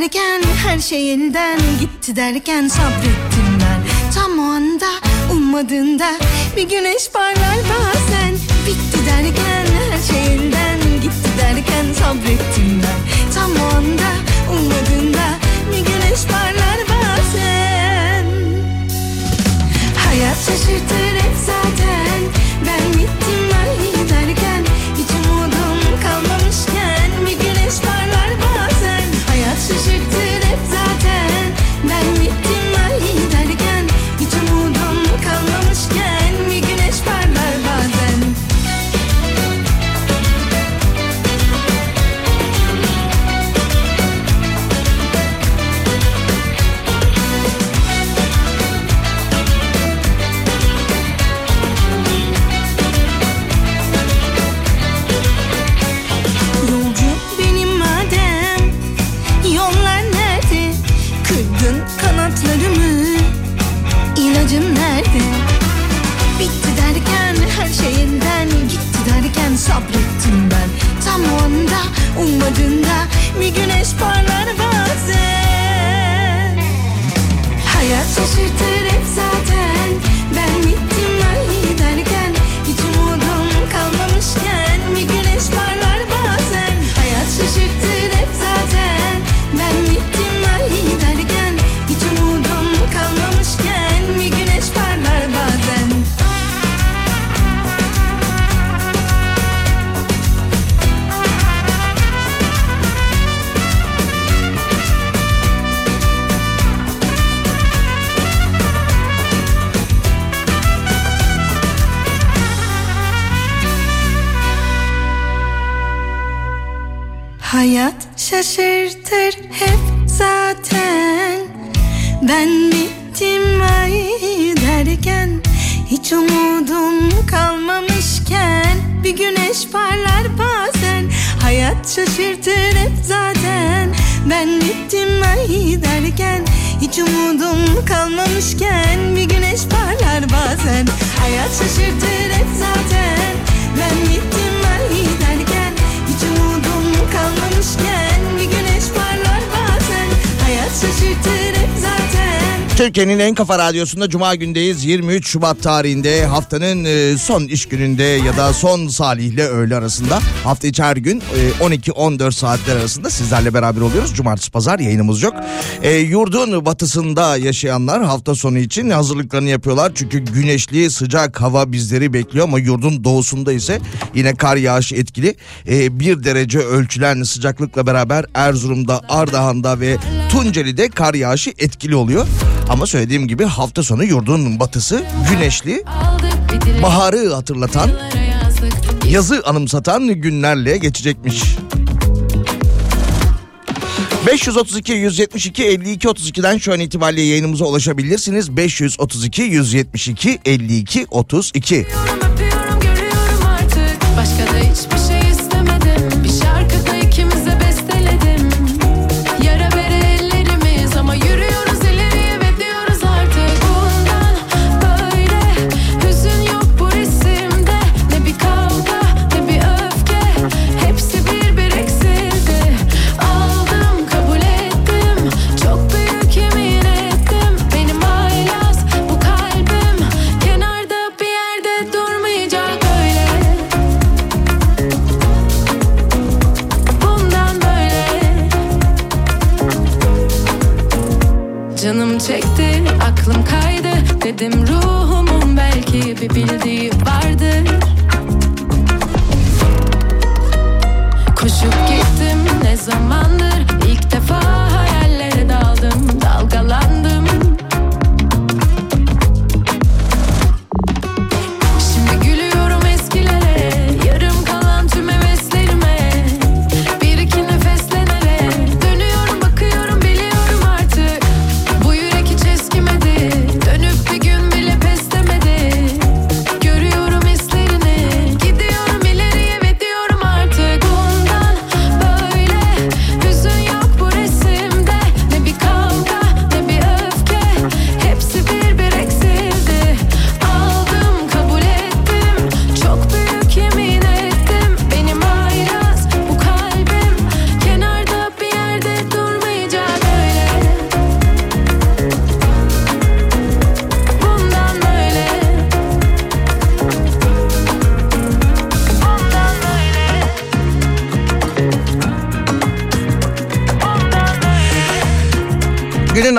Derken her şey elden gitti derken sabrettim ben. Tam o anda ummadığında bir güneş parlar bazen. Bitti derken her şey elden gitti derken sabrettim ben. Tam o anda ummadığında bir güneş parlar bazen. Hayat şaşırtır hep parlar bazen. Hayat şaşırtır Hayat şaşırtır hep zaten. Ben bittim ay derken Hiç umudum kalmamışken. Bir güneş parlar bazen Hayat şaşırtır hep zaten. Ben bittim ay derken Hiç umudum kalmamışken. Bir güneş parlar bazen Hayat şaşırtır hep zaten. Ben bittim Hayat şaşırtır hep zaten Türkiye'nin en kafa radyosunda Cuma gündeyiz. 23 Şubat tarihinde haftanın e, son iş gününde ya da son Salih'le öğle arasında hafta içi her gün e, 12-14 saatler arasında sizlerle beraber oluyoruz. Cumartesi pazar yayınımız yok. E, yurdun batısında yaşayanlar hafta sonu için hazırlıklarını yapıyorlar. Çünkü güneşli sıcak hava bizleri bekliyor ama yurdun doğusunda ise yine kar yağışı etkili. E, bir derece ölçülen sıcaklıkla beraber Erzurum'da, Ardahan'da ve Tunceli'de kar yağışı etkili oluyor. Ama söylediğim gibi hafta sonu yurdun batısı güneşli, baharı hatırlatan, yazı anımsatan günlerle geçecekmiş. 532 172 52 32'den şu an itibariyle yayınımıza ulaşabilirsiniz. 532 172 52 32. Öpüyorum görüyorum artık Başka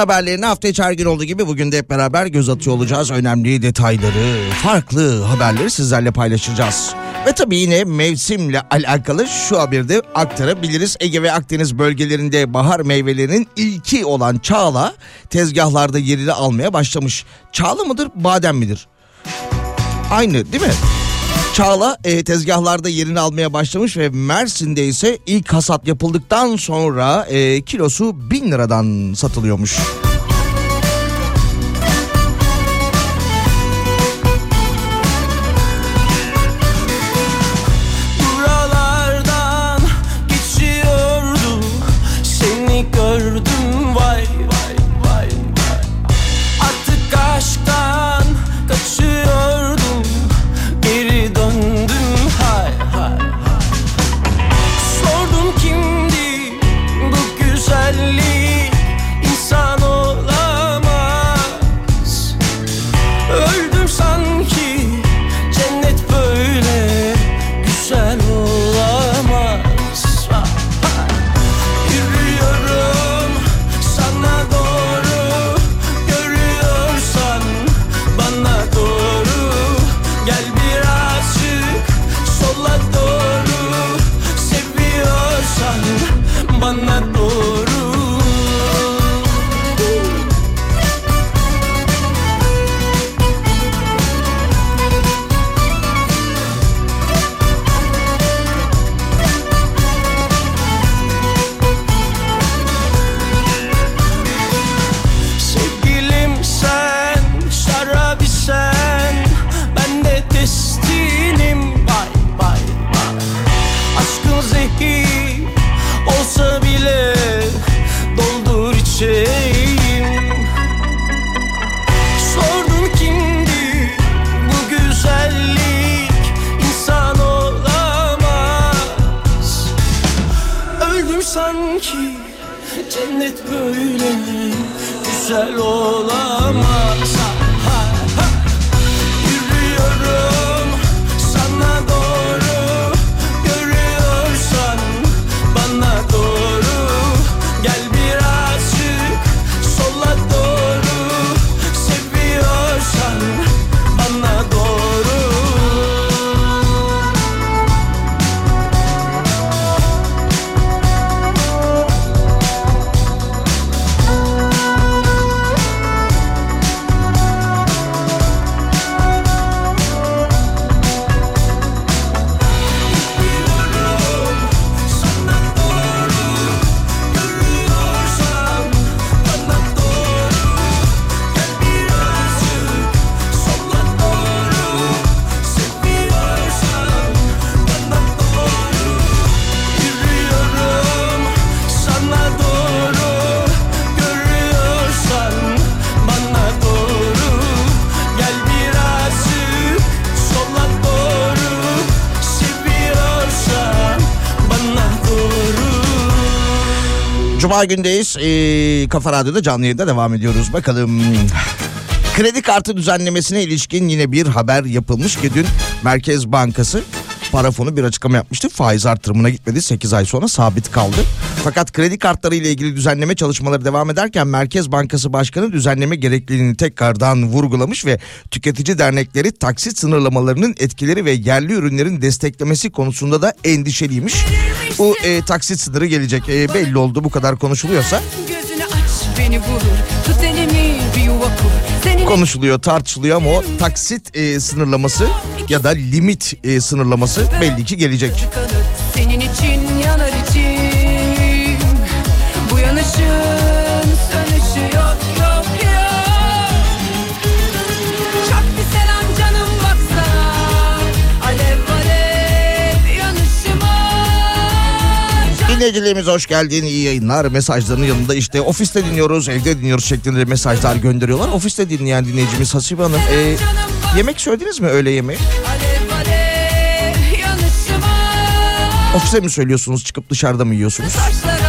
haberlerine hafta içi her gün olduğu gibi bugün de hep beraber göz atıyor olacağız. Önemli detayları, farklı haberleri sizlerle paylaşacağız. Ve tabii yine mevsimle alakalı şu haberi de aktarabiliriz. Ege ve Akdeniz bölgelerinde bahar meyvelerinin ilki olan çağla tezgahlarda yerini almaya başlamış. Çağla mıdır, badem midir? Aynı değil mi? Çağla e, tezgahlarda yerini almaya başlamış ve Mersin'de ise ilk hasat yapıldıktan sonra e, kilosu 1000 liradan satılıyormuş. Buralardan Cuma gündeyiz. Ee, Kafa Radyo'da canlı yayında devam ediyoruz. Bakalım. Kredi kartı düzenlemesine ilişkin yine bir haber yapılmış ki dün Merkez Bankası para fonu bir açıklama yapmıştı. Faiz artırımına gitmedi. 8 ay sonra sabit kaldı. Fakat kredi kartları ile ilgili düzenleme çalışmaları devam ederken Merkez Bankası Başkanı düzenleme gerekliliğini tekrardan vurgulamış ve tüketici dernekleri taksit sınırlamalarının etkileri ve yerli ürünlerin desteklemesi konusunda da endişeliymiş. Bu e, taksit sınırı gelecek. E, belli oldu bu kadar konuşuluyorsa Gözünü aç beni vurur Tut elimi konuşuluyor, tartışılıyor ama o taksit e, sınırlaması ya da limit e, sınırlaması belli ki gelecek. Senin için yanar içim Dinleyicilerimiz hoş geldin, iyi yayınlar. Mesajların yanında işte ofiste dinliyoruz, evde dinliyoruz şeklinde mesajlar gönderiyorlar. Ofiste dinleyen dinleyicimiz Hasibe Hanım. e, yemek söylediniz mi öğle yemeği? Ofise mi söylüyorsunuz çıkıp dışarıda mı yiyorsunuz? Saçlara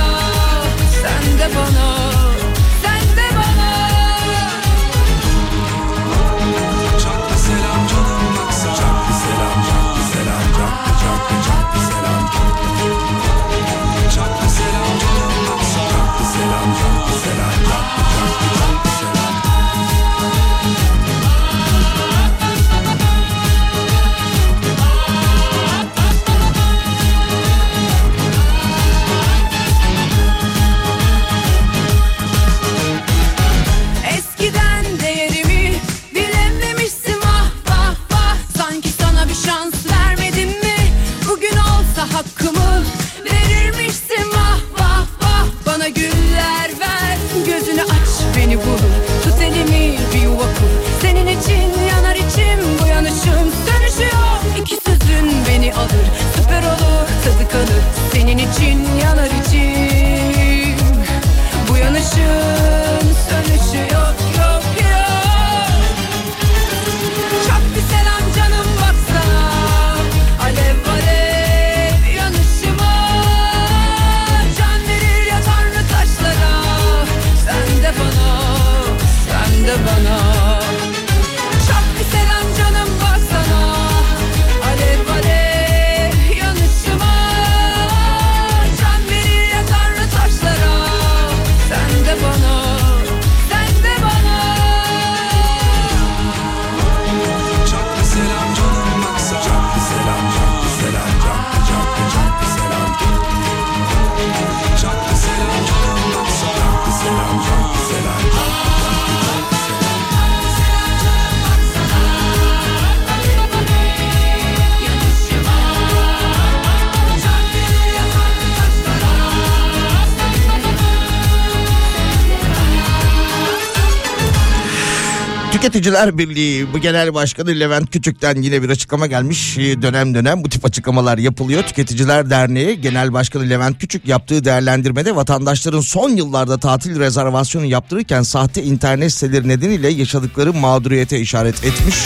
Tüketiciler Birliği bu genel başkanı Levent Küçük'ten yine bir açıklama gelmiş. Ee, Dönem dönem bu tip açıklamalar yapılıyor. Tüketiciler Derneği Genel Başkanı Levent Küçük yaptığı değerlendirmede vatandaşların son yıllarda tatil rezervasyonu yaptırırken sahte internet siteleri nedeniyle yaşadıkları mağduriyete işaret etmiş.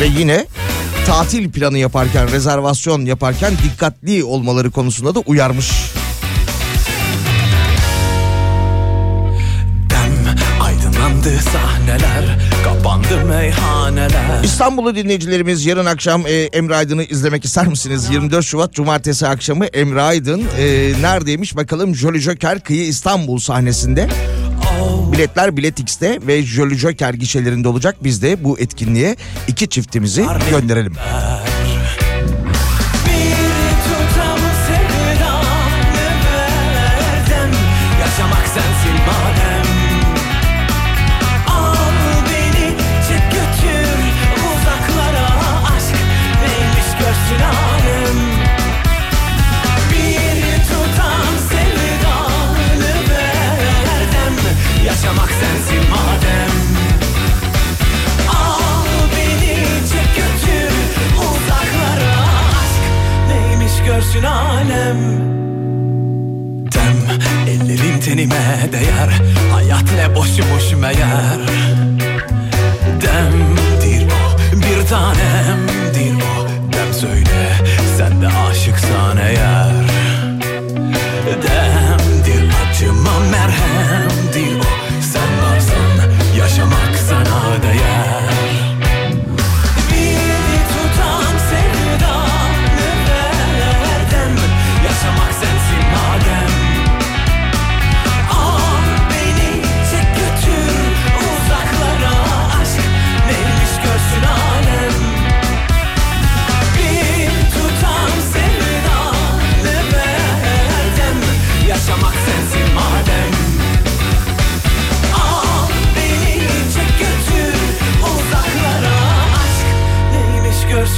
Ve yine tatil planı yaparken, rezervasyon yaparken dikkatli olmaları konusunda da uyarmış. Aydınlandı sahneler Kapandı meyhaneler İstanbul'u dinleyicilerimiz yarın akşam e, Emre Aydın'ı izlemek ister misiniz? 24 Şubat Cumartesi akşamı Emre Aydın e, neredeymiş bakalım Jolly Joker Kıyı İstanbul sahnesinde. Biletler Bilet X'te ve Jolly Joker gişelerinde olacak. Biz de bu etkinliğe iki çiftimizi gönderelim. Bir alem Dem. Ellerin tenime değer. Hayat ne boşu boş meğer Demdir o bir tanemdir o. Dem söyle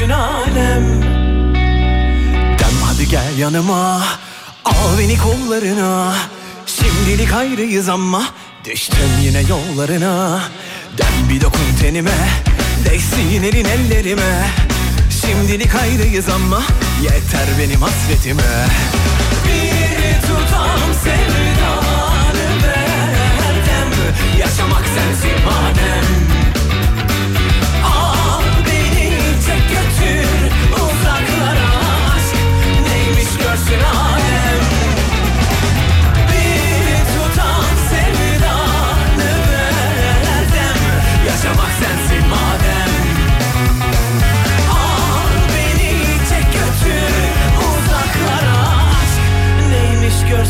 görsün alem. Dem hadi gel yanıma. Al beni kollarına. Şimdilik ayrıyız ama Düştüm yine yollarına. Dem bir dokun tenime Değsin elin ellerime. Şimdilik ayrıyız ama Yeter benim hasretime. Bir tutam sevdanı verdim Yaşamak sensin madem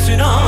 Krishna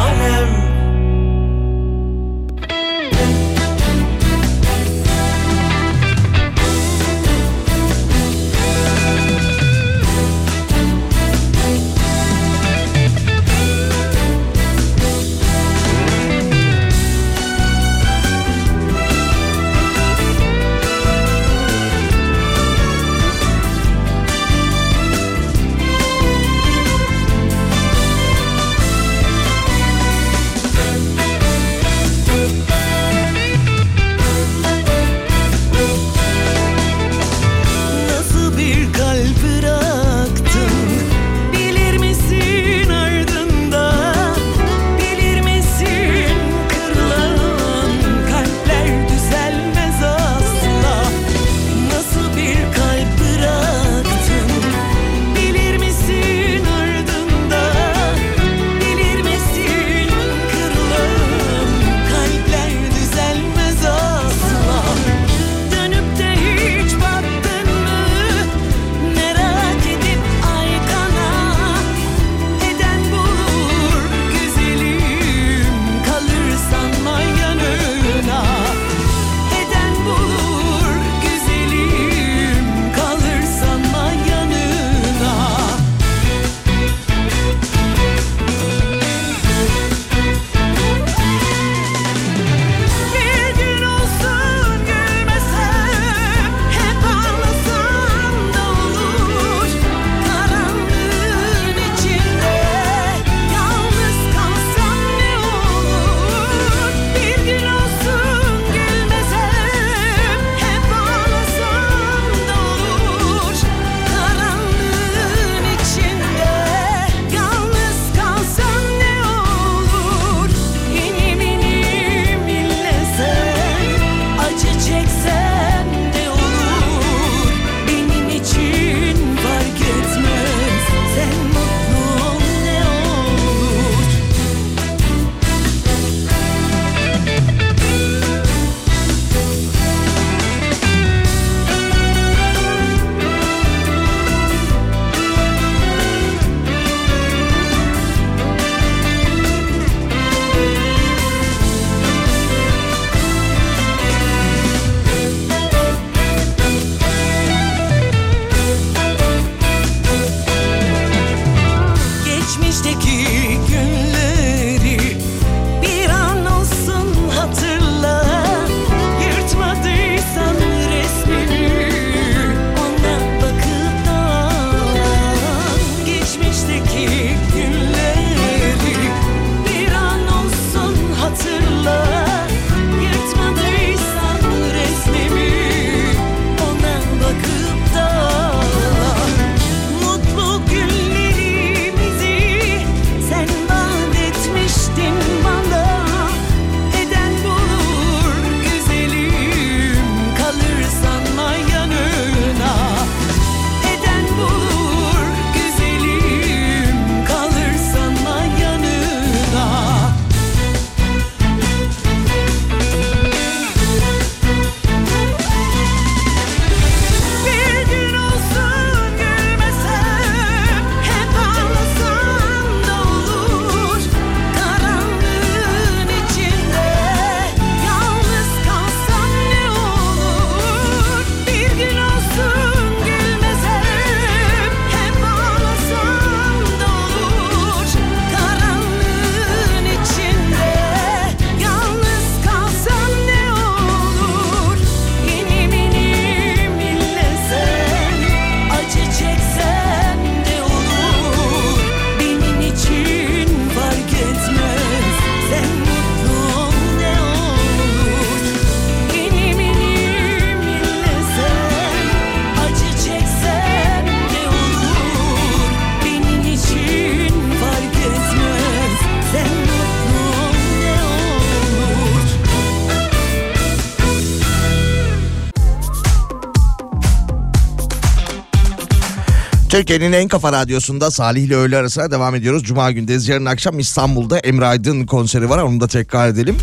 Türkiye'nin en kafa radyosunda Salih ile öğle arasına devam ediyoruz. Cuma gündeyiz. Yarın akşam İstanbul'da Emre Aydın konseri var. Onu da tekrar edelim.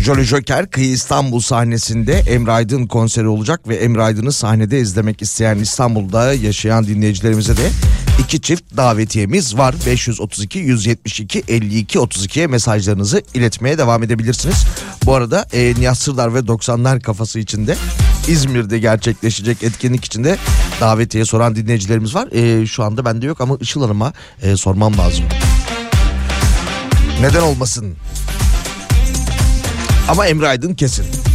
Jolly Joker Kıyı İstanbul sahnesinde Emre Aydın konseri olacak ve Emre Aydın'ı sahnede izlemek isteyen İstanbul'da yaşayan dinleyicilerimize de iki çift davetiyemiz var. 532 172 52 32'ye mesajlarınızı iletmeye devam edebilirsiniz. Bu arada e, Nihat Sırdar ve 90'lar kafası içinde İzmir'de gerçekleşecek etkinlik içinde davetiye soran dinleyicilerimiz var. E, şu anda bende yok ama Işıl Hanım'a e, sormam lazım. Neden olmasın? Ama Emre Aydın kesin.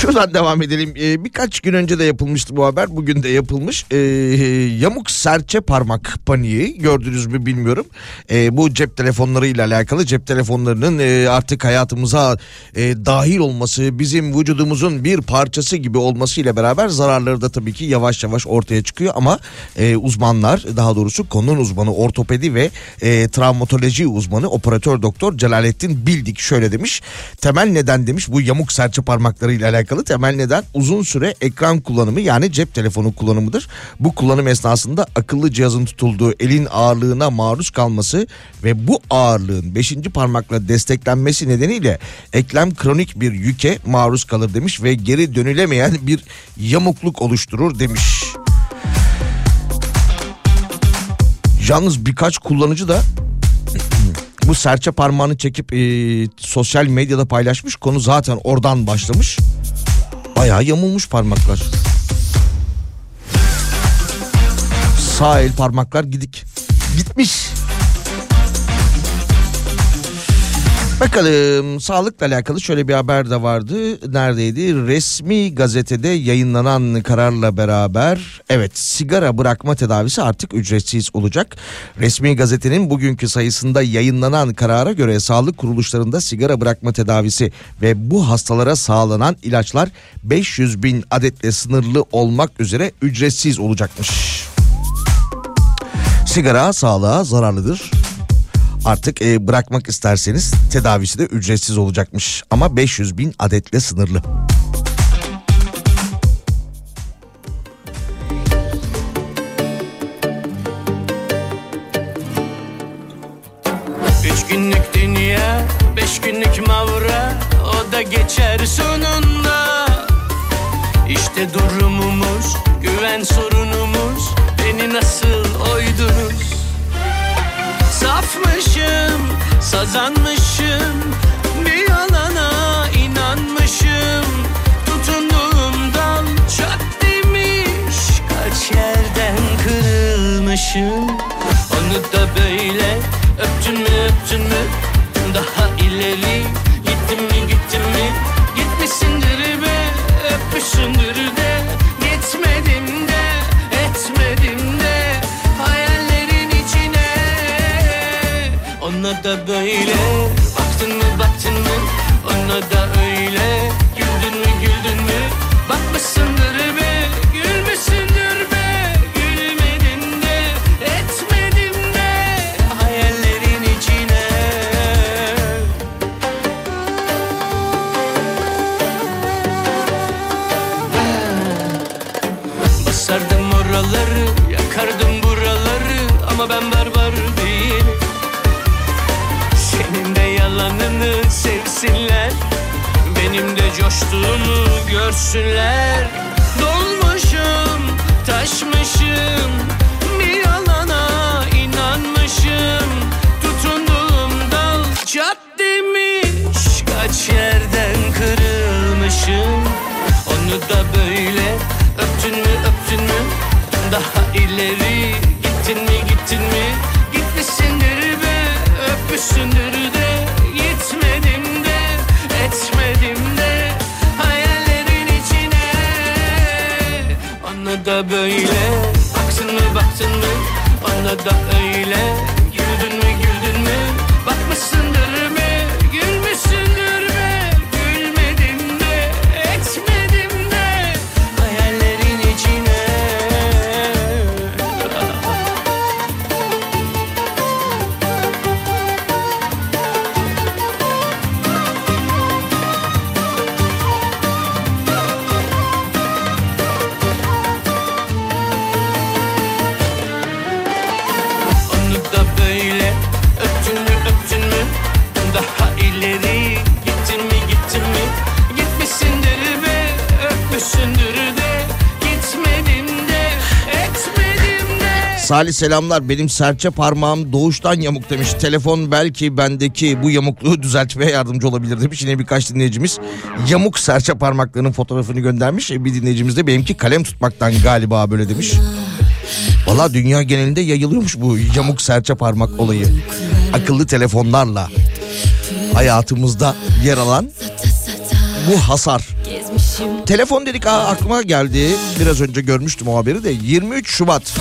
Şuradan devam edelim. Ee, birkaç gün önce de yapılmıştı bu haber. Bugün de yapılmış. Ee, yamuk serçe parmak paniği gördünüz mü bilmiyorum. Ee, bu cep telefonlarıyla alakalı cep telefonlarının e, artık hayatımıza e, dahil olması, bizim vücudumuzun bir parçası gibi olmasıyla beraber zararları da tabii ki yavaş yavaş ortaya çıkıyor. Ama e, uzmanlar daha doğrusu konunun uzmanı ortopedi ve e, travmatoloji uzmanı operatör doktor Celalettin Bildik şöyle demiş. Temel neden demiş bu yamuk serçe parmaklarıyla alakalı temel neden uzun süre ekran kullanımı yani cep telefonu kullanımıdır. Bu kullanım esnasında akıllı cihazın tutulduğu elin ağırlığına maruz kalması ve bu ağırlığın 5. parmakla desteklenmesi nedeniyle eklem kronik bir yüke maruz kalır demiş ve geri dönülemeyen bir yamukluk oluşturur demiş. Yalnız birkaç kullanıcı da bu serçe parmağını çekip e, sosyal medyada paylaşmış. Konu zaten oradan başlamış. Bayağı yamulmuş parmaklar. Sağ el parmaklar gidik. Gitmiş. Bakalım sağlıkla alakalı şöyle bir haber de vardı. Neredeydi? Resmi gazetede yayınlanan kararla beraber evet sigara bırakma tedavisi artık ücretsiz olacak. Resmi gazetenin bugünkü sayısında yayınlanan karara göre sağlık kuruluşlarında sigara bırakma tedavisi ve bu hastalara sağlanan ilaçlar 500 bin adetle sınırlı olmak üzere ücretsiz olacakmış. Sigara sağlığa zararlıdır. Artık e, bırakmak isterseniz tedavisi de ücretsiz olacakmış ama 500 bin adetle sınırlı. Üç günlük dünya, beş günlük mavra O da geçer sonunda İşte durumumuz, güven sorunumuz Beni nasıl sazanmışım Bir yalana inanmışım. Tutunduğum dal çat demiş Kaç yerden kırılmışım. Onu da böyle öptün mü öptün mü? Daha ileri gittin mi gittin mi? Gitmişsindir be öpmüşsündür de Ona da böyle. Baktın mı baktın mı? Ona da öyle. Güldün mü güldün mü? Bakmışsındır be coştuğumu görsünler. Dolmuşum, taşmışım. Bir yalana inanmışım. Tutunduğum dal çat demiş Kaç yerden kırılmışım. Onu da böyle öptün mü öptün mü? Daha ileri gittin mi gittin mi? Gitmişsindir be öpmüşsündür de böyle. Baktın mı baktın mı? Ona da öyle Salih selamlar benim serçe parmağım doğuştan yamuk demiş. Telefon belki bendeki bu yamukluğu düzeltmeye yardımcı olabilir demiş. Yine birkaç dinleyicimiz yamuk serçe parmaklarının fotoğrafını göndermiş. E, Bir dinleyicimiz de benimki kalem tutmaktan galiba böyle demiş. Valla dünya genelinde yayılıyormuş bu yamuk serçe parmak olayı. Akıllı telefonlarla hayatımızda yer alan bu hasar. Telefon dedik aklıma geldi. Biraz önce görmüştüm o haberi de 23 Şubat.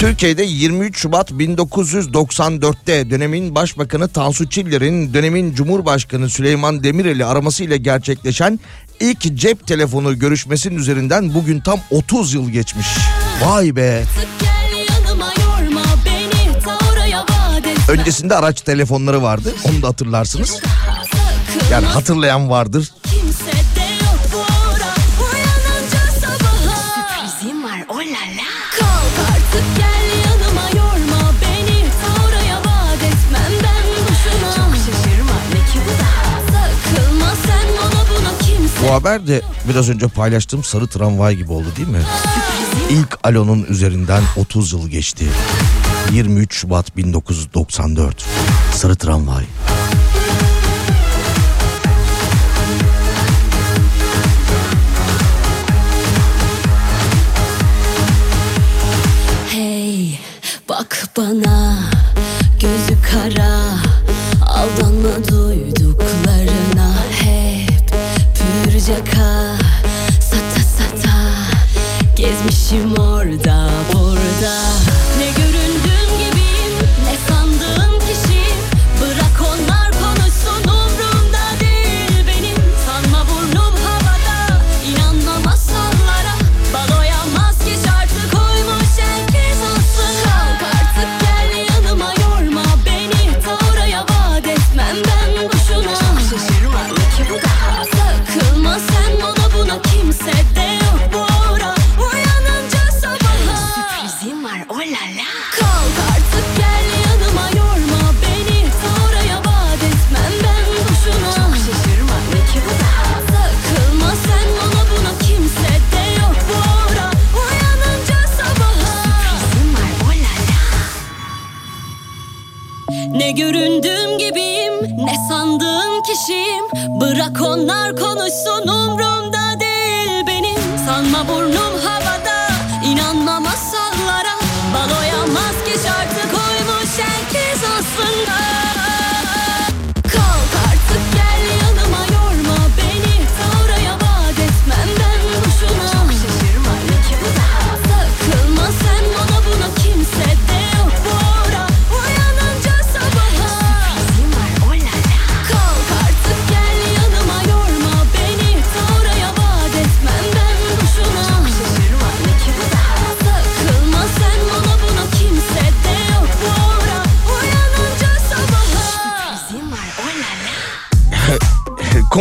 Türkiye'de 23 Şubat 1994'te dönemin Başbakanı Tansu Çiller'in dönemin Cumhurbaşkanı Süleyman Demirel'i aramasıyla gerçekleşen ilk cep telefonu görüşmesinin üzerinden bugün tam 30 yıl geçmiş. Vay be. Öncesinde araç telefonları vardı. Onu da hatırlarsınız. Yani hatırlayan vardır. Bu haber de biraz önce paylaştığım sarı tramvay gibi oldu değil mi? İlk Alo'nun üzerinden 30 yıl geçti. 23 Şubat 1994. Sarı tramvay. Hey bak bana gözü kara aldanma duyduklarına pürcaka sata sata. Gezmişim orada Bırak onlar konuşsun umrumda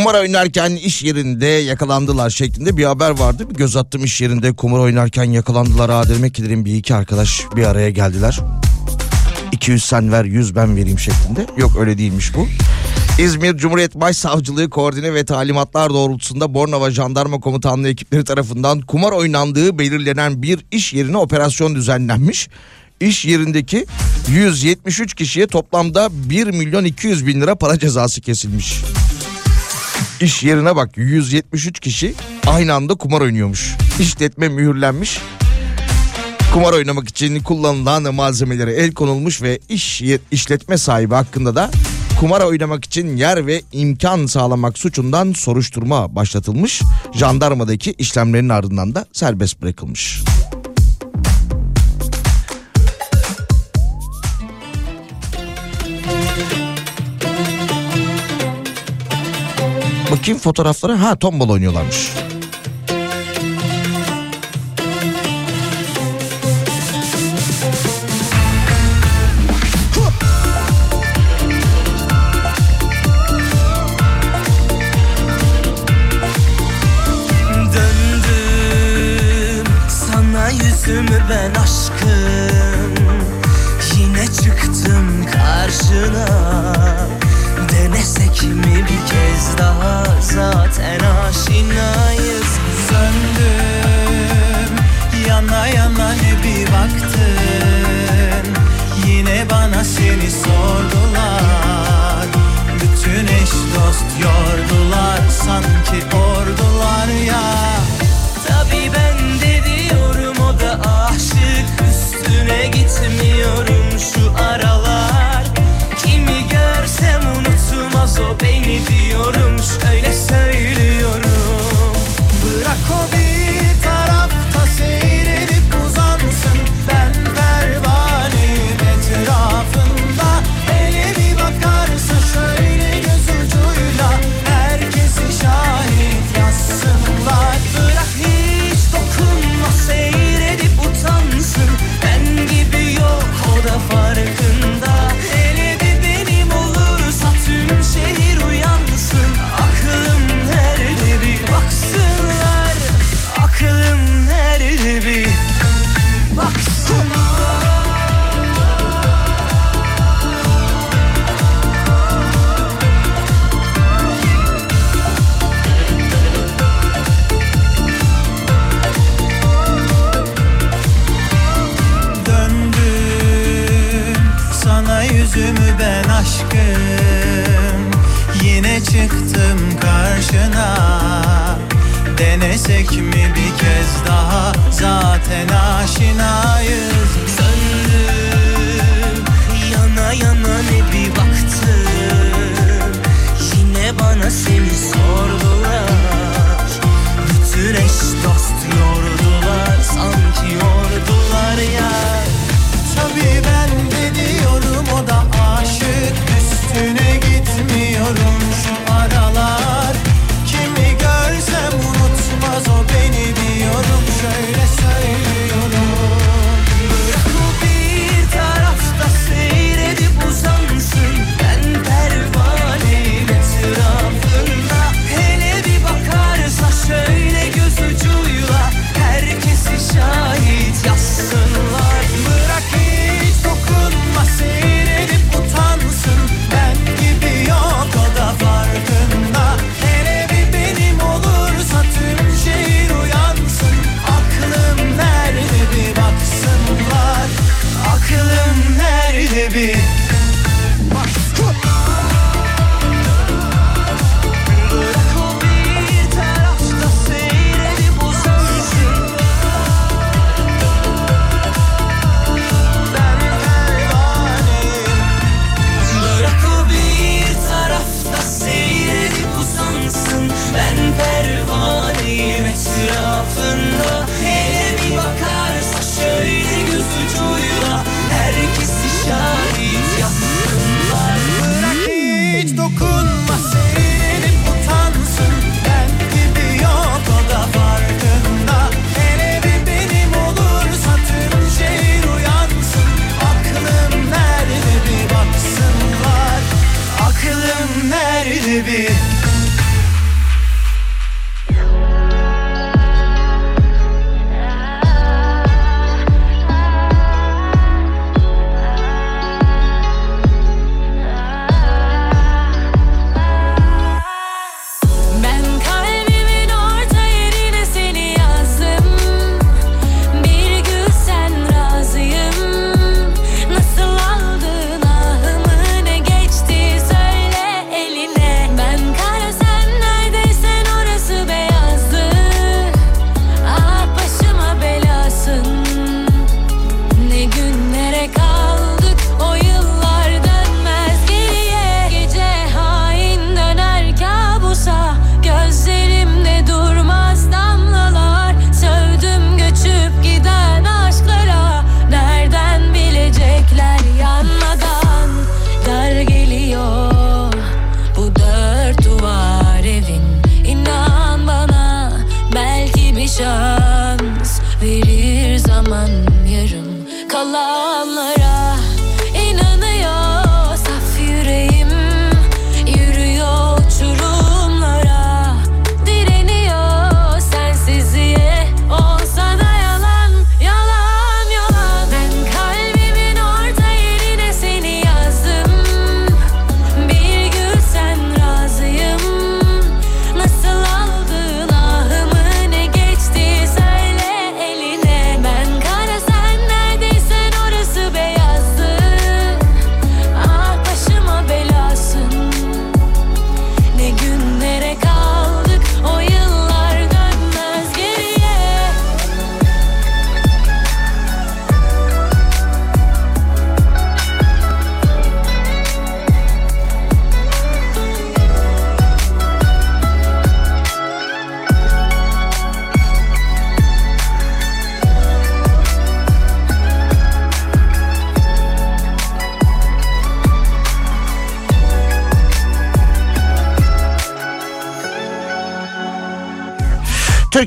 Kumar oynarken iş yerinde yakalandılar şeklinde bir haber vardı. Bir göz attım iş yerinde kumar oynarken yakalandılar. Ha demek bir iki arkadaş bir araya geldiler. 200 sen ver 100 ben vereyim şeklinde. Yok öyle değilmiş bu. İzmir Cumhuriyet Başsavcılığı koordine ve talimatlar doğrultusunda Bornova Jandarma Komutanlığı ekipleri tarafından kumar oynandığı belirlenen bir iş yerine operasyon düzenlenmiş. İş yerindeki 173 kişiye toplamda 1 milyon 200 bin lira para cezası kesilmiş. İş yerine bak 173 kişi aynı anda kumar oynuyormuş. İşletme mühürlenmiş. Kumar oynamak için kullanılan malzemelere el konulmuş ve iş işletme sahibi hakkında da kumar oynamak için yer ve imkan sağlamak suçundan soruşturma başlatılmış. Jandarmadaki işlemlerin ardından da serbest bırakılmış. Bakayım fotoğraflara. Ha tombala oynuyorlarmış. Yüzümü ben aşkım Yine çıktım karşına Sanki ordular ya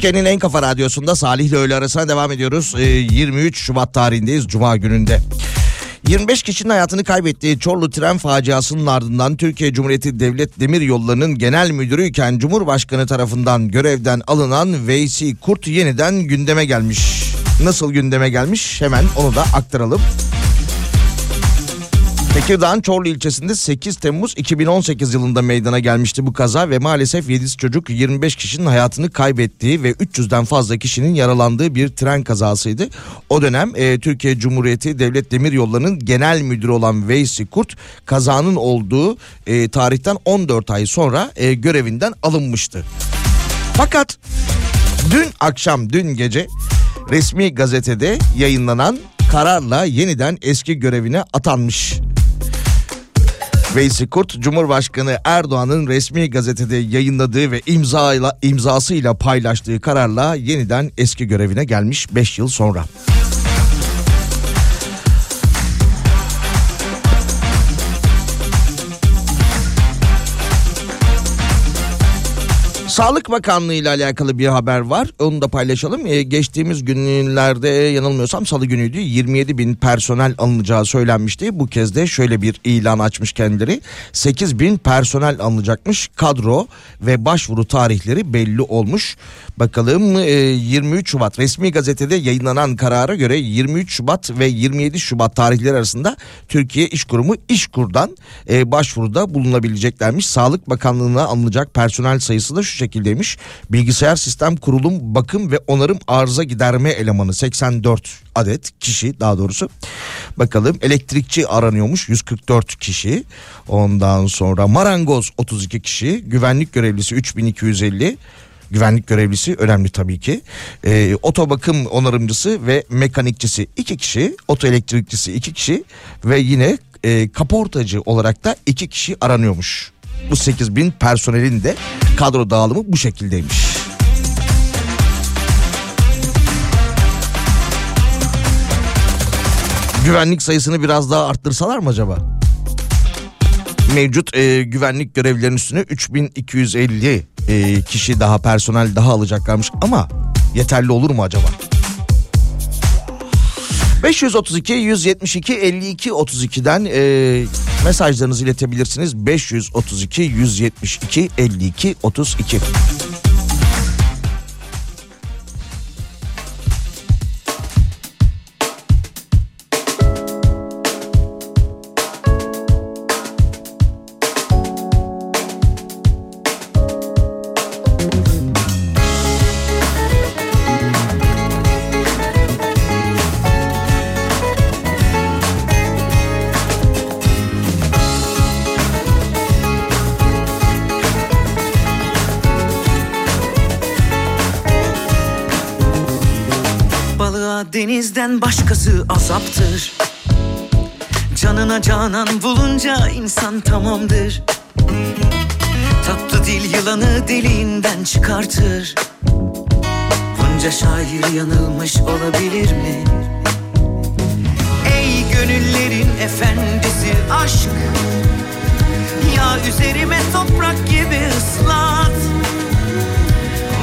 Türkiye'nin en kafa radyosunda Salih ile öğle arasına devam ediyoruz. Ee, 23 Şubat tarihindeyiz Cuma gününde. 25 kişinin hayatını kaybettiği Çorlu tren faciasının ardından Türkiye Cumhuriyeti Devlet Demir Yolları'nın genel müdürüyken Cumhurbaşkanı tarafından görevden alınan Veysi Kurt yeniden gündeme gelmiş. Nasıl gündeme gelmiş hemen onu da aktaralım. Tekirdağ'ın Çorlu ilçesinde 8 Temmuz 2018 yılında meydana gelmişti bu kaza ve maalesef 7 çocuk 25 kişinin hayatını kaybettiği ve 300'den fazla kişinin yaralandığı bir tren kazasıydı. O dönem e, Türkiye Cumhuriyeti Devlet Demir Yolları'nın genel müdürü olan Veysi Kurt kazanın olduğu e, tarihten 14 ay sonra e, görevinden alınmıştı. Fakat dün akşam dün gece resmi gazetede yayınlanan kararla yeniden eski görevine atanmış. Veysi Kurt, Cumhurbaşkanı Erdoğan'ın resmi gazetede yayınladığı ve imzayla, imzasıyla paylaştığı kararla yeniden eski görevine gelmiş 5 yıl sonra. Sağlık Bakanlığı ile alakalı bir haber var. Onu da paylaşalım. Ee, geçtiğimiz günlerde yanılmıyorsam salı günüydü. 27 bin personel alınacağı söylenmişti. Bu kez de şöyle bir ilan açmış kendileri. 8 bin personel alınacakmış. Kadro ve başvuru tarihleri belli olmuş. Bakalım e, 23 Şubat resmi gazetede yayınlanan karara göre 23 Şubat ve 27 Şubat tarihleri arasında Türkiye İş Kurumu İşkur'dan e, başvuruda bulunabileceklermiş. Sağlık Bakanlığı'na alınacak personel sayısı da şu şekildeymiş. Bilgisayar sistem kurulum bakım ve onarım arıza giderme elemanı 84 adet kişi daha doğrusu. Bakalım elektrikçi aranıyormuş 144 kişi. Ondan sonra marangoz 32 kişi, güvenlik görevlisi 3250 güvenlik görevlisi önemli tabii ki. Ee, oto bakım onarımcısı ve mekanikçisi iki kişi, oto elektrikçisi iki kişi ve yine e, kaportacı olarak da iki kişi aranıyormuş. Bu 8 bin personelin de kadro dağılımı bu şekildeymiş. Güvenlik sayısını biraz daha arttırsalar mı acaba? Mevcut e, güvenlik görevlilerinin üstüne 3250 e, kişi daha personel daha alacaklarmış ama yeterli olur mu acaba? 532 172 52 32'den e, mesajlarınızı iletebilirsiniz. 532 172 52 32. başkası azaptır. Canına canan bulunca insan tamamdır. Tatlı dil yılanı deliğinden çıkartır. Bunca şair yanılmış olabilir mi? Ey gönüllerin efendisi aşk Ya üzerime toprak gibi ıslat.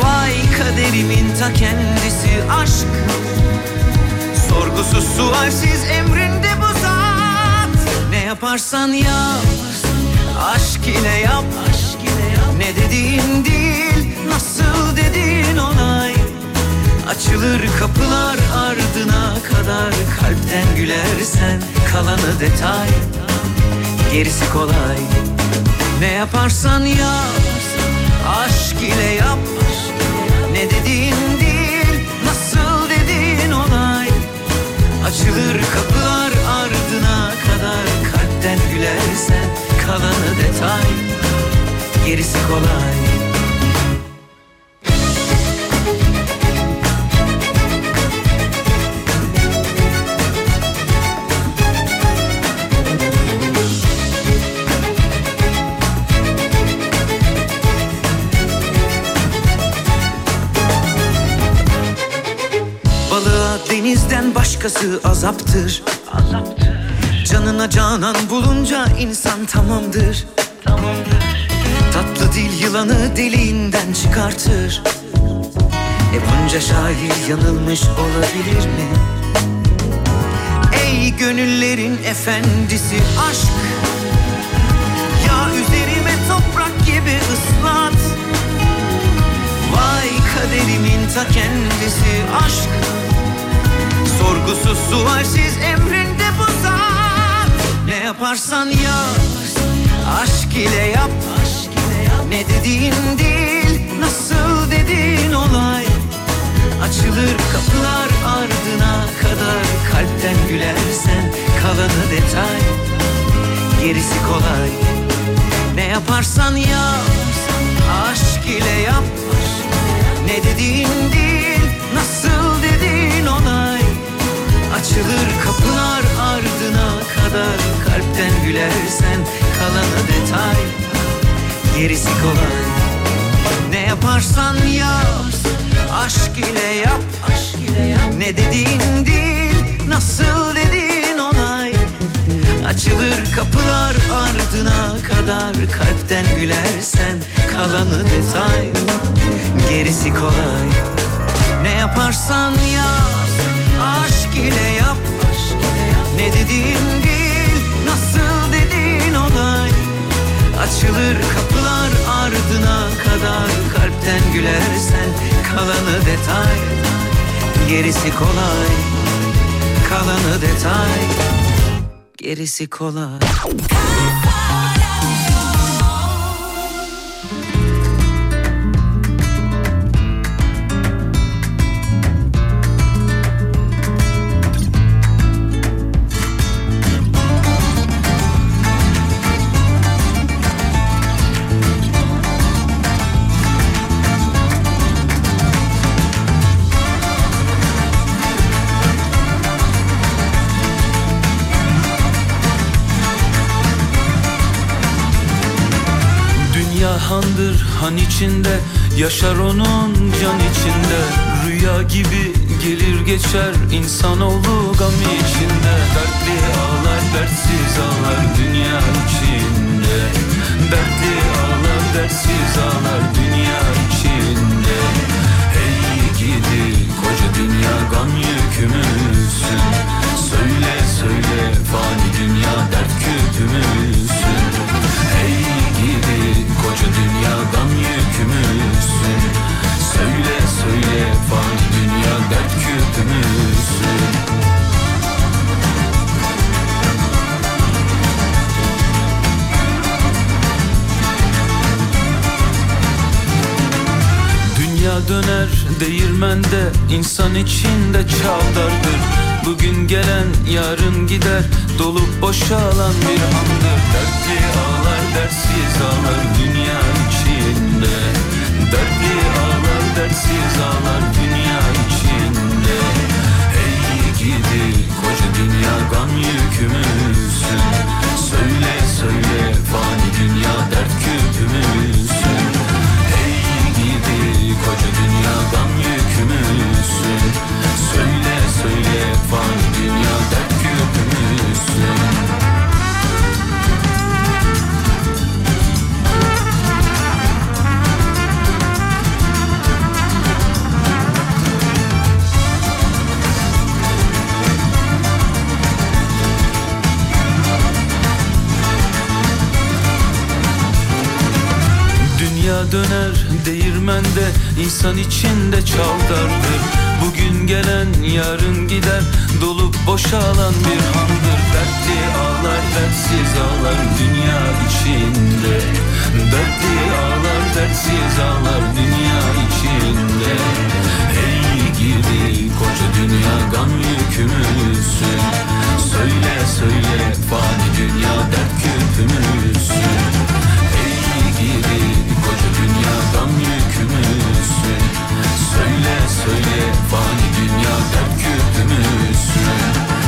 Vay kaderimin ta kendisi aşk Sorgusuz sualsiz emrinde bu zat. Ne yaparsan yap Aşk ile yap. Ne dediğin değil Nasıl dediğin olay Açılır kapılar ardına kadar Kalpten gülersen kalanı detay. Gerisi kolay. Ne yaparsan yap Aşk ile yap. Ne dediğin Açılır kapılar ardına kadar Kalpten gülersen kalanı detay. Gerisi kolay başkası azaptır. Canına canan bulunca insan tamamdır. Tatlı dil yılanı deliğinden çıkartır. E bunca şair yanılmış olabilir mi? Ey gönüllerin efendisi aşk Ya üzerime toprak gibi ıslat. Vay kaderimin ta kendisi aşk Sorgusuz sualsiz emrinde bu zat. Ne yaparsan yap Aşk ile yap. Ne dediğin değil Nasıl dediğin olay. Açılır kapılar ardına kadar Kalpten gülersen kalanı detay. Gerisi kolay. Ne yaparsan yap Aşk ile yap. Ne dediğin değil Açılır kapılar ardına kadar Kalpten gülersen kalanı detay. Gerisi kolay. Ne yaparsan yap Aşk ile yap. Ne dediğin değil Nasıl dediğin olay Açılır kapılar ardına kadar Kalpten gülersen kalanı detay. Gerisi kolay. Ne yaparsan yap Aşk ile yap Ne dediğin değil Nasıl dediğin olay. Açılır kapılar ardına kadar Kalpten gülersen kalanı detay. Gerisi kolay Kalanı detay. Gerisi kolay han içinde Yaşar onun can içinde. Rüya gibi gelir geçer insanoğlu gam içinde. Dertli ağlar dertsiz ağlar dünya içinde. Dertli ağlar dertsiz ağlar dünya içinde. Ey gidi koca dünya gam yükümüzsün. Söyle söyle fani dünya dert küpümüzsün Ey gidi koca dünya gam Söyle fani dünya dert küpümüzsün Dünya döner değirmende insan içinde çavdardır Bugün gelen yarın gider dolup boşalan bir andır Dertli ağlar dertsiz ağlar dünya içinde. Ağlar dertsiz ağlar dünya içinde. Ey gidi koca dünya gam yükümüzsün. Söyle söyle fani dünya dert küpümüzsün döner değirmende insan içinde çavdardır. Bugün gelen yarın gider dolup boşalan bir handır Dertli ağlar dertsiz ağlar dünya içinde. Dertli ağlar dertsiz ağlar dünya içinde. Ey gidi koca dünya gam yükümüzsün. Söyle söyle fani dünya dert küpümüzsün Söyle söyle fani dünya dert küpümüzsün Ey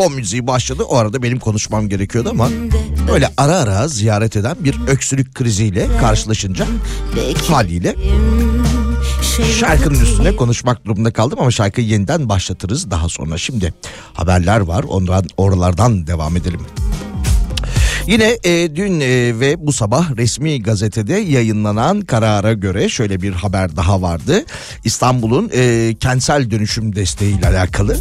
fon müziği başladı. O arada benim konuşmam gerekiyordu ama böyle ara ara ziyaret eden bir öksürük kriziyle karşılaşınca haliyle şarkının üstüne konuşmak durumunda kaldım ama şarkıyı yeniden başlatırız daha sonra. Şimdi haberler var ondan oralardan devam edelim. Yine e, dün e, ve bu sabah resmi gazetede yayınlanan karara göre şöyle bir haber daha vardı. İstanbul'un e, kentsel dönüşüm desteğiyle alakalı.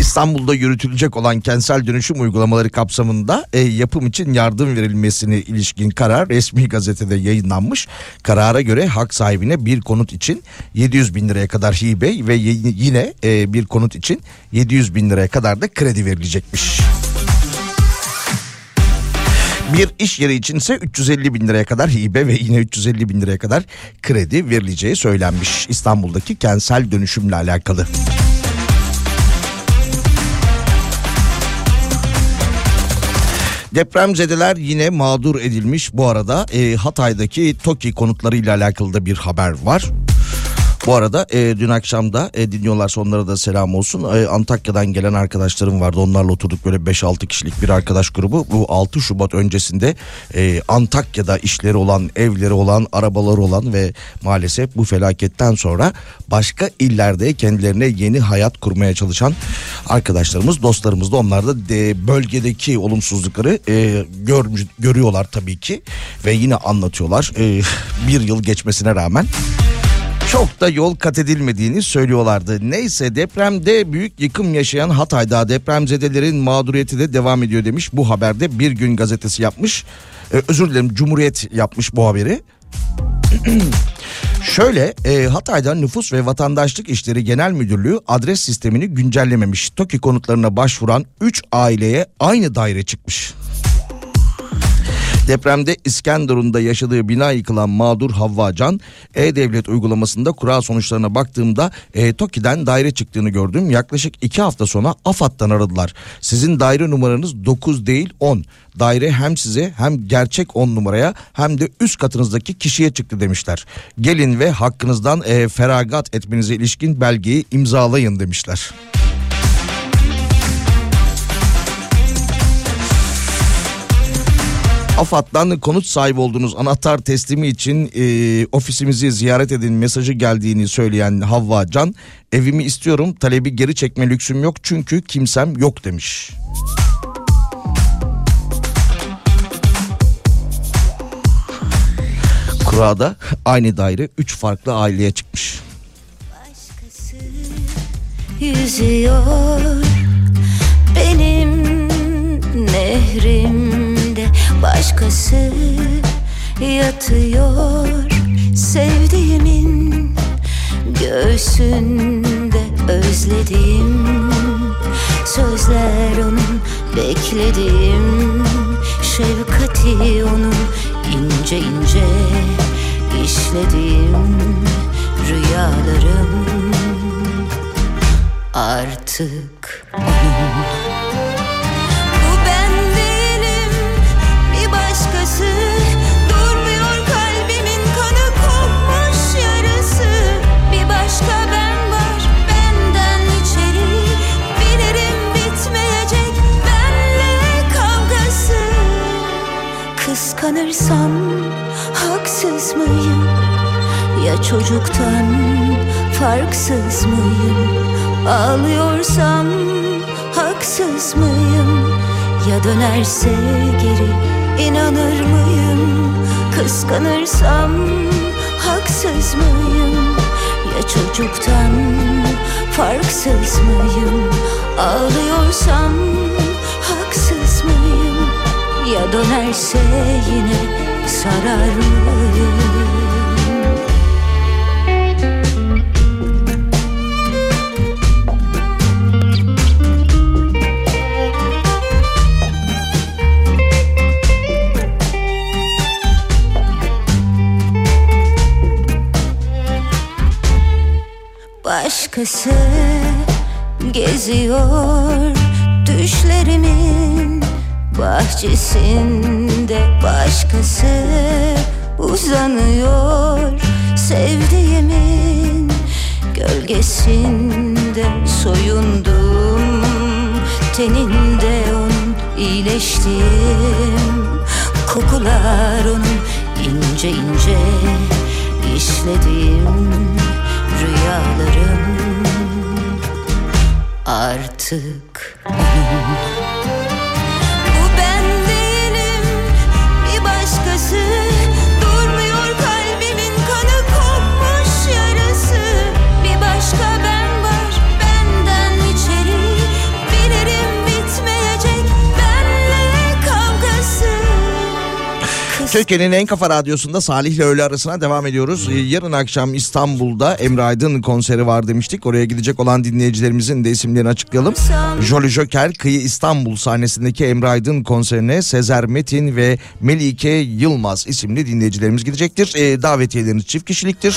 İstanbul'da yürütülecek olan kentsel dönüşüm uygulamaları kapsamında e, yapım için yardım verilmesine ilişkin karar resmi gazetede yayınlanmış. Karara göre hak sahibine bir konut için 700 bin liraya kadar hibe ve yine e, bir konut için 700 bin liraya kadar da kredi verilecekmiş. Bir iş yeri içinse 350 bin liraya kadar hibe ve yine 350 bin liraya kadar kredi verileceği söylenmiş İstanbul'daki kentsel dönüşümle alakalı. Depremzedeler yine mağdur edilmiş bu arada e, Hatay'daki TOKİ konutlarıyla alakalı da bir haber var. Bu arada e, dün akşam da e, dinliyorlarsa onlara da selam olsun. E, Antakya'dan gelen arkadaşlarım vardı. Onlarla oturduk böyle 5-6 kişilik bir arkadaş grubu. Bu 6 Şubat öncesinde e, Antakya'da işleri olan, evleri olan, arabaları olan ve maalesef bu felaketten sonra başka illerde kendilerine yeni hayat kurmaya çalışan arkadaşlarımız, dostlarımız da onlar da de, bölgedeki olumsuzlukları e, görmüş, görüyorlar tabii ki ve yine anlatıyorlar. E, bir yıl geçmesine rağmen çok da yol kat edilmediğini söylüyorlardı. Neyse depremde büyük yıkım yaşayan Hatay'da depremzedelerin mağduriyeti de devam ediyor demiş. Bu haberde Bir Gün gazetesi yapmış. Ee, özür dilerim Cumhuriyet yapmış bu haberi. Şöyle e, Hatay'da Nüfus ve Vatandaşlık İşleri Genel Müdürlüğü adres sistemini güncellememiş. TOKİ konutlarına başvuran 3 aileye aynı daire çıkmış. Depremde İskenderun'da yaşadığı bina yıkılan mağdur Havva Can, E-Devlet uygulamasında kura sonuçlarına baktığımda e, TOKİ'den daire çıktığını gördüm. Yaklaşık iki hafta sonra AFAD'dan aradılar. Sizin daire numaranız 9 değil 10. Daire hem size hem gerçek 10 numaraya hem de üst katınızdaki kişiye çıktı demişler. Gelin ve hakkınızdan e, feragat etmenize ilişkin belgeyi imzalayın demişler. AFAD'dan konut sahibi olduğunuz anahtar teslimi için e, ofisimizi ziyaret edin mesajı geldiğini söyleyen Havva Can evimi istiyorum talebi geri çekme lüksüm yok çünkü kimsem yok demiş. Kurada aynı daire 3 farklı aileye çıkmış. yüzüyor Benim nehrimde başkası yatıyor Sevdiğimin göğsünde özlediğim Sözler onun beklediğim Şefkati onun ince ince işlediğim Rüyalarım. Artık onun Kıskanırsam haksız mıyım? Ya çocuktan farksız mıyım? Ağlıyorsam haksız mıyım? Ya dönerse geri inanır mıyım? Kıskanırsam haksız mıyım? Ya çocuktan farksız mıyım? Ağlıyorsam haksız Ya dönerse yine sarar mıyım Başkası geziyor düşlerimin bahçesinde başkası uzanıyor. Sevdiğimin gölgesinde soyundum. Teninde onun iyileştim. Kokular onun ince ince işlediğim rüyalarım. Artık bu Türkiye'nin en kafa radyosunda Salih ile öğle arasına devam ediyoruz. Ee, Yarın akşam İstanbul'da Emre Aydın konseri var demiştik. Oraya gidecek olan dinleyicilerimizin de isimlerini açıklayalım. Jolly Joker Kıyı İstanbul sahnesindeki Emre Aydın konserine Sezer Metin ve Melike Yılmaz isimli dinleyicilerimiz gidecektir. Ee, davetiyeleriniz çift kişiliktir.